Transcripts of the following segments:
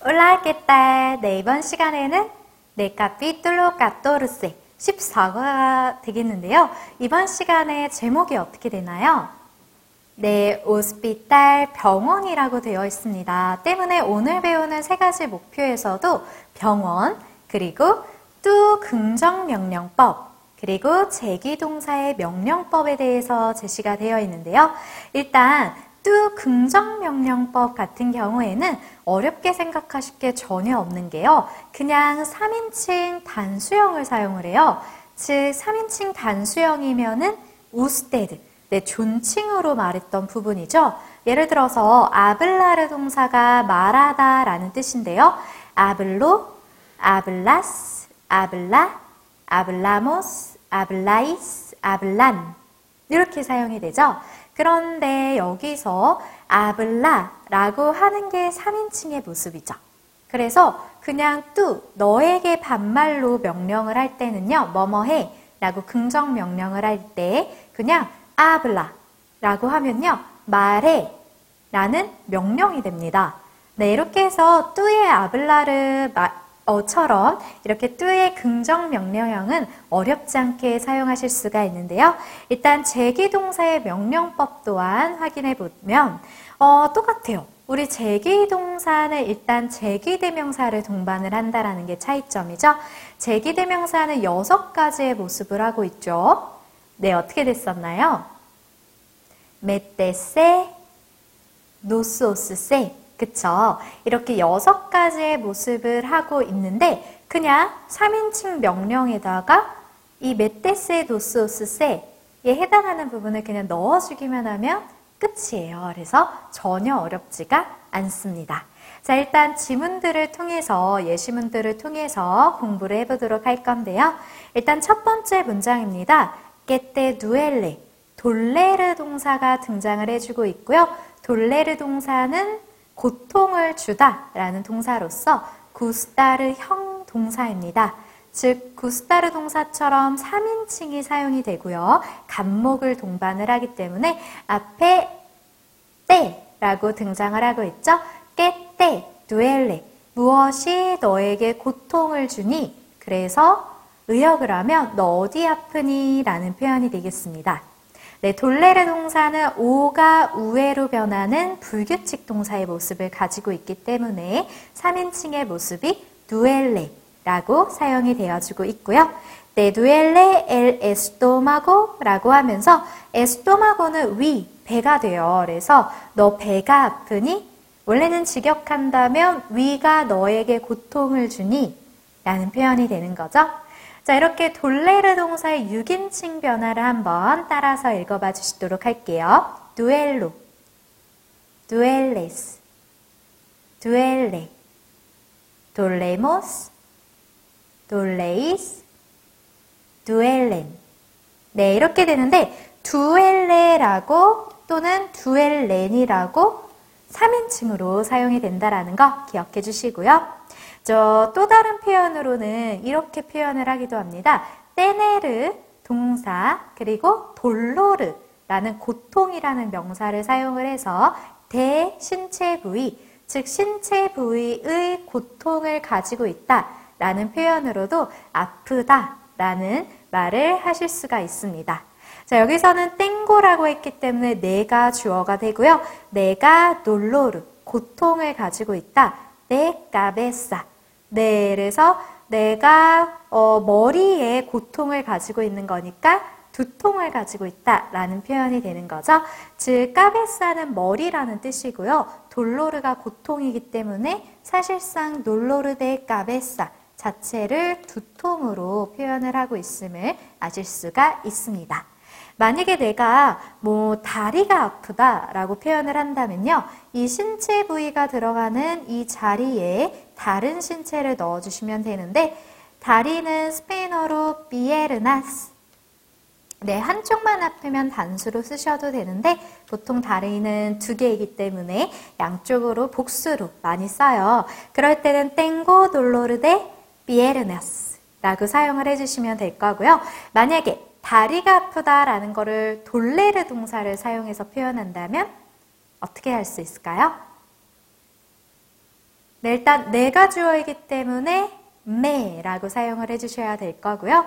Hola, ¿qué tal? 네, 이번 시간에는 네, capítulo 14, 14과가 되겠는데요. 이번 시간에 제목이 어떻게 되나요? 네, 호스피탈 병원이라고 되어 있습니다. 때문에 오늘 배우는 세 가지 목표에서도 병원, 그리고 또 긍정명령법, 그리고 제기동사의 명령법에 대해서 제시가 되어 있는데요. 일단 또 긍정명령법 같은 경우에는 어렵게 생각하실 게 전혀 없는 게요. 그냥 3인칭 단수형을 사용을 해요. 즉 3인칭 단수형이면은 우스테드, 네, 존칭으로 말했던 부분이죠. 예를 들어서 아블라르 동사가 말하다 라는 뜻인데요. 아블로, 아블라스, 아블라, 아블라모스, 아블라이스, 아블란 이렇게 사용이 되죠. 그런데 여기서 아블라라고 하는 게 3인칭의 모습이죠. 그래서 그냥 뚜 너에게 반말로 명령을 할 때는요. 뭐뭐해 라고 긍정 명령을 할 때 그냥 아블라 라고 하면요. 말해 라는 명령이 됩니다. 네, 이렇게 해서 뚜의 아블라를 어처럼 이렇게 뚜의 긍정 명령형은 어렵지 않게 사용하실 수가 있는데요. 일단 제기 동사의 명령법 또한 확인해 보면 어, 똑같아요. 우리 제기동사는 일단 제기대명사를 동반을 한다라는 게 차이점이죠. 제기대명사는 여섯 가지의 모습을 하고 있죠. 네, 어떻게 됐었나요? 메테세, 노스오스세, 그쵸? 이렇게 여섯 가지의 모습을 하고 있는데 그냥 3인칭 명령에다가 이 메테세 도스오스세에 해당하는 부분을 그냥 넣어주기만 하면 끝이에요. 그래서 전혀 어렵지가 않습니다. 자, 일단 지문들을 통해서, 예시문들을 통해서 공부를 해보도록 할 건데요. 일단 첫 번째 문장입니다. 깨떼 누엘레, 돌레르 동사가 등장을 해주고 있고요. 돌레르 동사는 고통을 주다라는 동사로서 구스타르 형 동사입니다. 즉 구스타르 동사처럼 3인칭이 사용이 되고요. 간목을 동반을 하기 때문에 앞에 때라고 등장을 하고 있죠. 깨때, 두엘레 무엇이 너에게 고통을 주니? 그래서 의역을 하면 너 어디 아프니? 라는 표현이 되겠습니다. 네, 돌레르 동사는 오가 우에로 변하는 불규칙 동사의 모습을 가지고 있기 때문에 3인칭의 모습이 두엘레라고 사용이 되어지고 있고요. 네, 두엘레 엘 에스토마고라고 하면서 에스토마고는 위, 배가 돼요. 그래서 너 배가 아프니? 원래는 직역한다면 위가 너에게 고통을 주니? 라는 표현이 되는 거죠. 자, 이렇게 돌레르 동사의 6인칭 변화를 한번 따라서 읽어봐 주시도록 할게요. 두엘로, 두엘레스, 두엘레, 돌레모스, 돌레이스, 두엘렌. 네, 이렇게 되는데 두엘레라고 또는 두엘렌이라고 3인칭으로 사용이 된다라는 거 기억해 주시고요. 저또 다른 표현으로는 이렇게 표현을 하기도 합니다. 떼네르 동사 그리고 돌로르라는 고통이라는 명사를 사용을 해서 대신체 부위 즉 신체 부위의 고통을 가지고 있다라는 표현으로도 아프다라는 말을 하실 수가 있습니다. 자, 여기서는 땡고라고 했기 때문에 내가 주어가 되고요. 내가 놀로르, 고통을 가지고 있다. 내 까베사, 네, 그래서 내가 어, 머리에 고통을 가지고 있는 거니까 두통을 가지고 있다라는 표현이 되는 거죠. 즉 까베사는 머리라는 뜻이고요. 돌로르가 고통이기 때문에 사실상 놀로르데 까베사 자체를 두통으로 표현을 하고 있음을 아실 수가 있습니다. 만약에 내가 뭐 다리가 아프다라고 표현을 한다면요. 이 신체 부위가 들어가는 이 자리에 다른 신체를 넣어주시면 되는데 다리는 스페인어로 비에르나스 네, 한쪽만 아프면 단수로 쓰셔도 되는데 보통 다리는 두 개이기 때문에 양쪽으로 복수로 많이 써요. 그럴 때는 땡고 돌로르데 비에르나스 라고 사용을 해주시면 될 거고요. 만약에 다리가 아프다라는 거를 돌레르 동사를 사용해서 표현한다면 어떻게 할 수 있을까요? 네, 일단 내가 주어이기 때문에 me라고 사용을 해주셔야 될 거고요.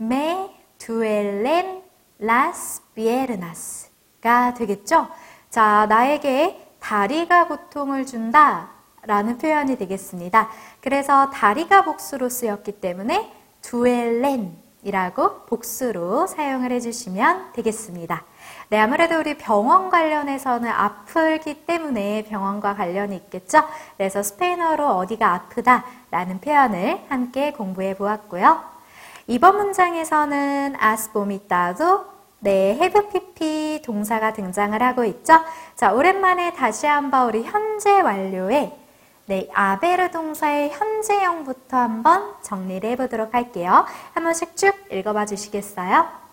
me duelen las piernas가 되겠죠? 자, 나에게 다리가 고통을 준다 라는 표현이 되겠습니다. 그래서 다리가 복수로 쓰였기 때문에 duelen이라고 복수로 사용을 해주시면 되겠습니다. 네, 아무래도 우리 병원 관련해서는 아프기 때문에 병원과 관련이 있겠죠? 그래서 스페인어로 어디가 아프다라는 표현을 함께 공부해 보았고요. 이번 문장에서는 as vomitado 네, have 동사가 등장을 하고 있죠? 자, 오랜만에 다시 한번 우리 현재 완료에 네, 아베르 동사의 현재형부터 한번 정리를 해보도록 할게요. 한 번씩 쭉 읽어봐 주시겠어요?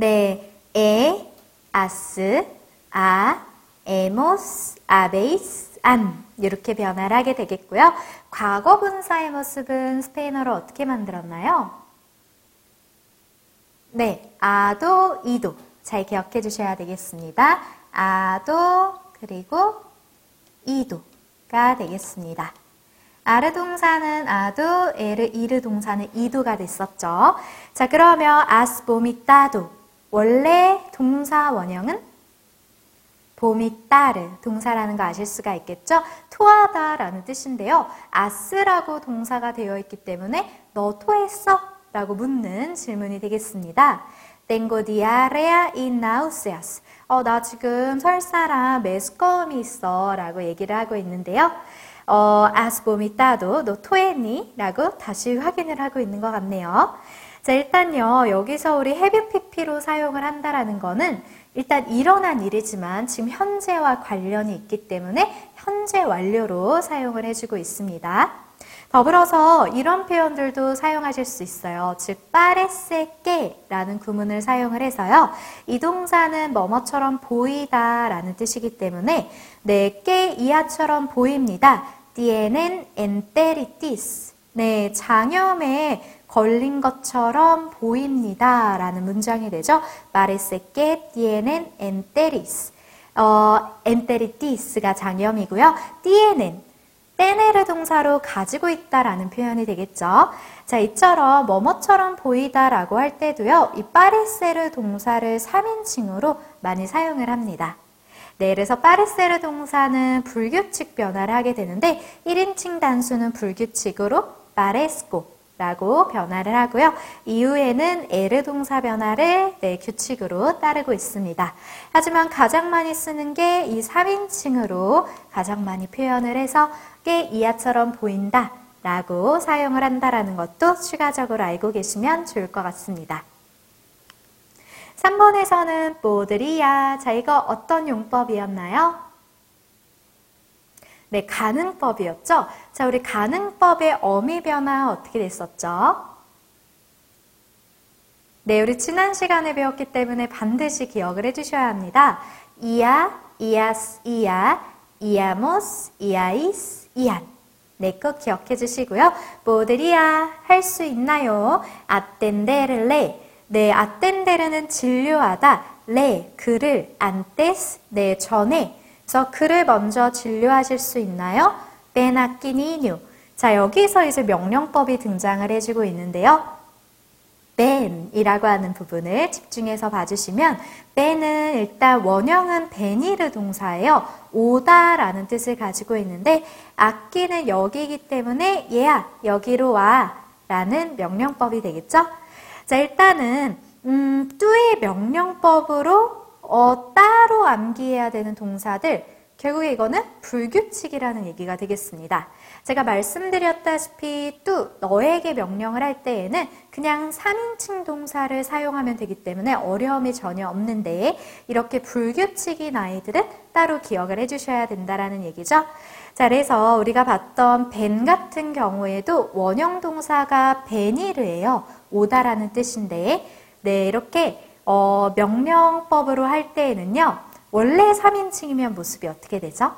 네, 에, 아스, 아, 에모스, 아베이스, 안 이렇게 변화를 하게 되겠고요. 과거 분사의 모습은 스페인어로 어떻게 만들었나요? 네, 아도, 이도 잘 기억해 주셔야 되겠습니다. 아도 그리고 이도가 되겠습니다. 아르 동사는 아도, 에르, 이르 동사는 이도가 됐었죠. 자, 그러면 아스 보미 따도 원래 동사 원형은 봄이 따르 동사라는 거 아실 수가 있겠죠? 토하다라는 뜻인데요. 아스라고 동사가 되어 있기 때문에 너 토했어? 라고 묻는 질문이 되겠습니다. Tengo diarrea y náuseas. 어, 나 지금 설사랑 메스꺼움이 있어 라고 얘기를 하고 있는데요. 어, as vomitado, 너 토했니? 라고 다시 확인을 하고 있는 것 같네요. 자, 일단요, 여기서 우리 heavy pp로 사용을 한다라는 거는 일단 일어난 일이지만 지금 현재와 관련이 있기 때문에 현재 완료로 사용을 해주고 있습니다. 더불어서 이런 표현들도 사용하실 수 있어요. 즉, 빠레세께 라는 구문을 사용을 해서요. 이 동사는 뭐뭐처럼 보이다 라는 뜻이기 때문에 네, 깨 이하처럼 보입니다. tienen enteritis. 네, 장염에 걸린 것처럼 보입니다. 라는 문장이 되죠. Parece que tienen enteris. 어, enteritis가 장염이고요. tienen, 떼네르 동사로 가지고 있다라는 표현이 되겠죠. 자, 이처럼 뭐뭐처럼 보이다라고 할 때도요. 이 파레세르 동사를 3인칭으로 많이 사용을 합니다. 네, 그래서 파레세르 동사는 불규칙 변화를 하게 되는데 1인칭 단수는 불규칙으로 파레스코 라고 변화를 하고요. 이후에는 에르 동사 변화를 네, 규칙으로 따르고 있습니다. 하지만 가장 많이 쓰는 게 이 3인칭으로 가장 많이 표현을 해서 꽤 이하처럼 보인다 라고 사용을 한다라는 것도 추가적으로 알고 계시면 좋을 것 같습니다. 3번에서는 보드리야. 자, 이거 어떤 용법이었나요? 네, 가능법이었죠? 자, 우리 가능법의 어미 변화 어떻게 됐었죠? 네, 우리 지난 시간에 배웠기 때문에 반드시 기억을 해주셔야 합니다. 이야, 이아스, 이야, 이아모스, 이아이스, 이안. 네, 꼭 기억해 주시고요. 뭐들이야 할 수 있나요? 아텐데르레. 네, 아텐데르는 진료하다. 레, 그를, 안테스, 네, 전에. 그래서 그를 먼저 진료하실 수 있나요? 베나끼니뉴. 자, 여기서 이제 명령법이 등장을 해주고 있는데요. 벤이라고 하는 부분을 집중해서 봐주시면 벤은 일단 원형은 베니르 동사예요. 오다라는 뜻을 가지고 있는데 악기는 여기이기 때문에 얘야 여기로 와 라는 명령법이 되겠죠. 자 일단은 음, 뚜의 명령법으로 어, 따로 암기해야 되는 동사들 결국에 이거는 불규칙이라는 얘기가 되겠습니다. 제가 말씀드렸다시피 또 너에게 명령을 할 때에는 그냥 3인칭 동사를 사용하면 되기 때문에 어려움이 전혀 없는데 이렇게 불규칙인 아이들은 따로 기억을 해주셔야 된다라는 얘기죠. 자, 그래서 우리가 봤던 벤 같은 경우에도 원형 동사가 베니르예요. 오다라는 뜻인데 네, 이렇게 어, 명령법으로 할 때에는요, 원래 3인칭이면 모습이 어떻게 되죠?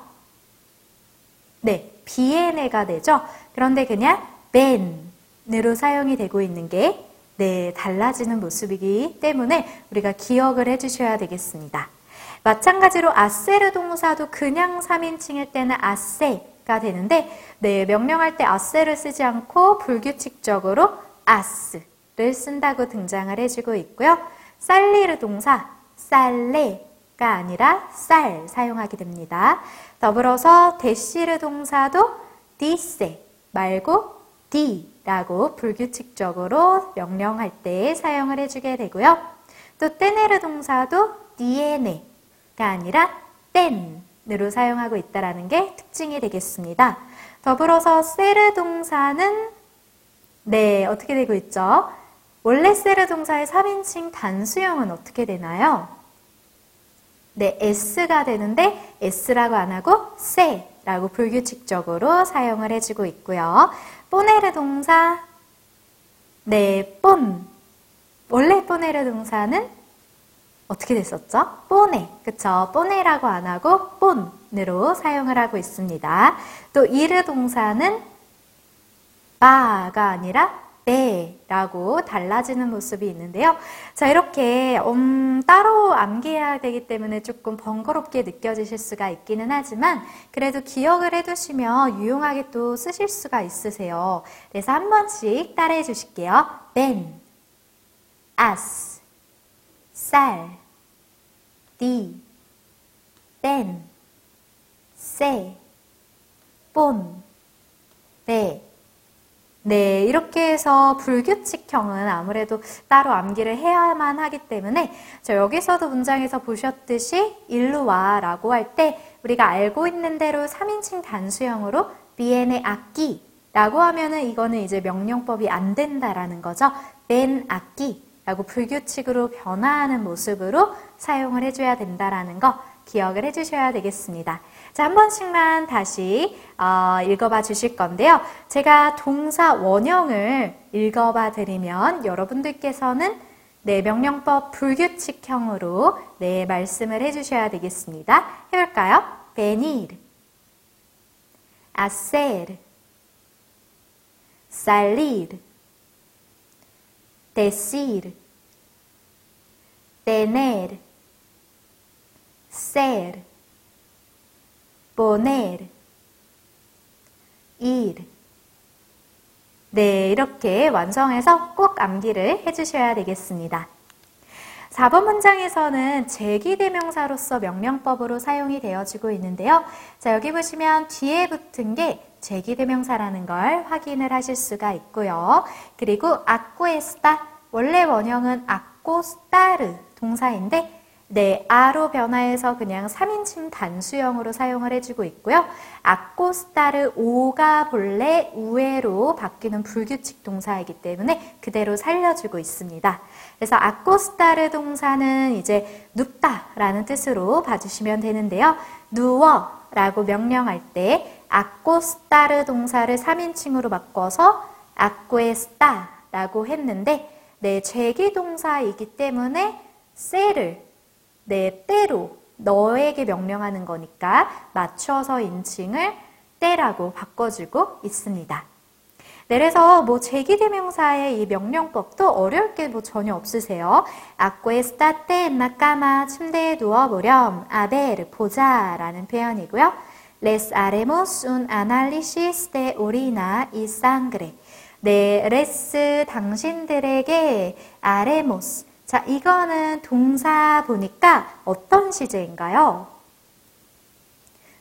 네, 비엔에가 되죠? 그런데 그냥 ben으로 사용이 되고 있는 게 네, 달라지는 모습이기 때문에 우리가 기억을 해주셔야 되겠습니다. 마찬가지로 아세르 동사도 그냥 3인칭일 때는 아세가 되는데 네, 명령할 때 아세를 쓰지 않고 불규칙적으로 아스를 쓴다고 등장을 해주고 있고요. 살리르 동사 살레가 아니라 쌀 사용하게 됩니다. 더불어서 데시르 동사도 디세 말고 디라고 불규칙적으로 명령할 때 사용을 해주게 되고요. 또 떼네르 동사도 디에네 가 아니라 땐으로 사용하고 있다는 게 특징이 되겠습니다. 더불어서 세르 동사는 네, 어떻게 되고 있죠? 원래 세르 동사의 3인칭 단수형은 어떻게 되나요? 네, S가 되는데 S라고 안 하고 세라고 불규칙적으로 사용을 해주고 있고요. 뽀네르 동사 네, 뽐 원래 뽀네르 동사는 어떻게 됐었죠? 뽀네, 그쵸? 뽀네라고 안 하고 뽐으로 사용을 하고 있습니다. 또 이르 동사는 바가 아니라 베라고 달라지는 모습이 있는데요. 자, 이렇게 음, 따로 암기해야 되기 때문에 조금 번거롭게 느껴지실 수가 있기는 하지만 그래도 기억을 해두시면 유용하게 또 쓰실 수가 있으세요. 그래서 한 번씩 따라해 주실게요. 벤, 아스, 쌀, 디, 땐, 세, 본, 배. 네, 이렇게 해서 불규칙형은 아무래도 따로 암기를 해야만 하기 때문에 저 여기서도 문장에서 보셨듯이 일로 와 라고 할 때 우리가 알고 있는 대로 3인칭 단수형으로 비엔의 악기 라고 하면은 이거는 이제 명령법이 안 된다라는 거죠. 벤 악기 라고 불규칙으로 변화하는 모습으로 사용을 해줘야 된다라는 거 기억을 해주셔야 되겠습니다. 자, 한 번씩만 다시 어, 읽어봐 주실 건데요. 제가 동사 원형을 읽어봐 드리면 여러분들께서는 네, 명령법 불규칙형으로 네, 말씀을 해주셔야 되겠습니다. 해볼까요? venir, hacer, salir, decir, tener, ser, poner, ir. 네, 이렇게 완성해서 꼭 암기를 해주셔야 되겠습니다. 4번 문장에서는 제기대명사로서 명령법으로 사용이 되어지고 있는데요. 자, 여기 보시면 뒤에 붙은 게 제기대명사라는 걸 확인을 하실 수가 있고요. 그리고 아쿠에스타 원래 원형은 아코스타르 동사인데 네, 아로 변화해서 그냥 3인칭 단수형으로 사용을 해주고 있고요. 아코스타르 오가 본래 우에로 바뀌는 불규칙 동사이기 때문에 그대로 살려주고 있습니다. 그래서 아코스타르 동사는 이제 눕다라는 뜻으로 봐주시면 되는데요. 누워라고 명령할 때 아코스타르 동사를 3인칭으로 바꿔서 아코에스타라고 했는데 네, 제기 동사이기 때문에 셀을 네, 때로 너에게 명령하는 거니까 맞춰서 인칭을 때라고 바꿔주고 있습니다. 네, 그래서 뭐 재귀대명사의 이 명령법도 어려울 게 뭐 전혀 없으세요. Acuéstate en la cama 침대에 누워보렴 A ver 보자라는 표현이고요. Les haremos un análisis de orina y sangre. 네, Les 당신들에게 haremos. 자, 이거는 동사 보니까 어떤 시제인가요?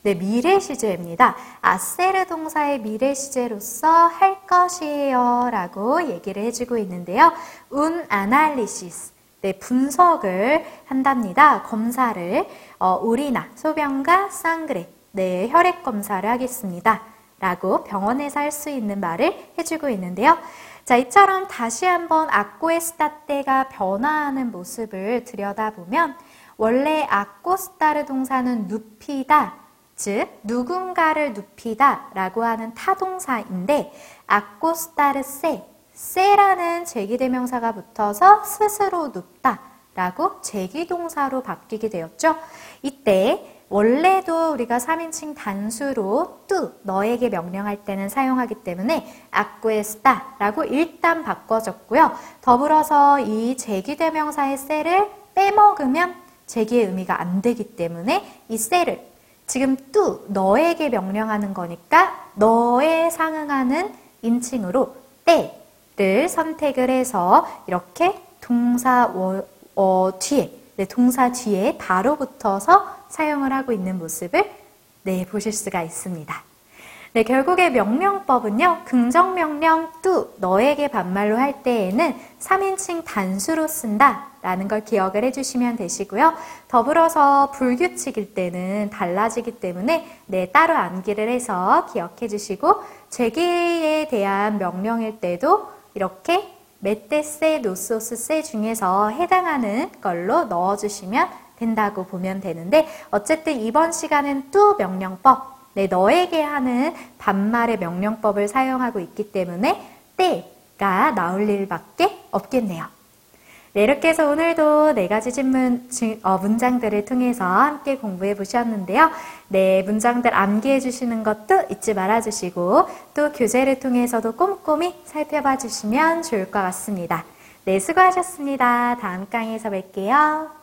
네, 미래 시제입니다. 아세르 동사의 미래 시제로서 할 것이에요 라고 얘기를 해주고 있는데요. 운 아날리시스. 네, 분석을 한답니다. 검사를. 어, 우리나, 소변과 쌍그레. 네, 혈액 검사를 하겠습니다. 라고 병원에서 할 수 있는 말을 해주고 있는데요. 자, 이처럼 다시 한번 아꼬에스타 때가 변화하는 모습을 들여다보면 원래 아꼬스타르 동사는 눕히다, 즉 누군가를 눕히다 라고 하는 타동사인데 아꼬스타르 세, 세라는 제기대명사가 붙어서 스스로 눕다 라고 제기동사로 바뀌게 되었죠. 이때 원래도 우리가 3인칭 단수로 뚜 너에게 명령할 때는 사용하기 때문에 아쿠에스타라고 일단 바꿔줬고요. 더불어서 이 제기대명사의 셀을 빼먹으면 제기의 의미가 안 되기 때문에 이 셀을 지금 뚜 너에게 명령하는 거니까 너에 상응하는 인칭으로 때를 선택을 해서 이렇게 동사 워- 어, 뒤에 네, 동사 뒤에 바로 붙어서 사용을 하고 있는 모습을 네, 보실 수가 있습니다. 네, 결국에 명령법은요, 긍정명령 뚜, 너에게 반말로 할 때에는 3인칭 단수로 쓴다. 라는 걸 기억을 해주시면 되시고요. 더불어서 불규칙일 때는 달라지기 때문에 네, 따로 암기를 해서 기억해 주시고, 제기에 대한 명령일 때도 이렇게 메테세, 노소스, 세 중에서 해당하는 걸로 넣어주시면 된다고 보면 되는데, 어쨌든 이번 시간은 뚜 명령법, 네, 너에게 하는 반말의 명령법을 사용하고 있기 때문에 때가 나올 일밖에 없겠네요. 네, 이렇게 해서 오늘도 네 가지 질문, 지- 어, 문장들을 통해서 함께 공부해 보셨는데요. 네, 문장들 암기해 주시는 것도 잊지 말아 주시고 또 교재를 통해서도 꼼꼼히 살펴봐 주시면 좋을 것 같습니다. 네, 수고하셨습니다. 다음 강의에서 뵐게요.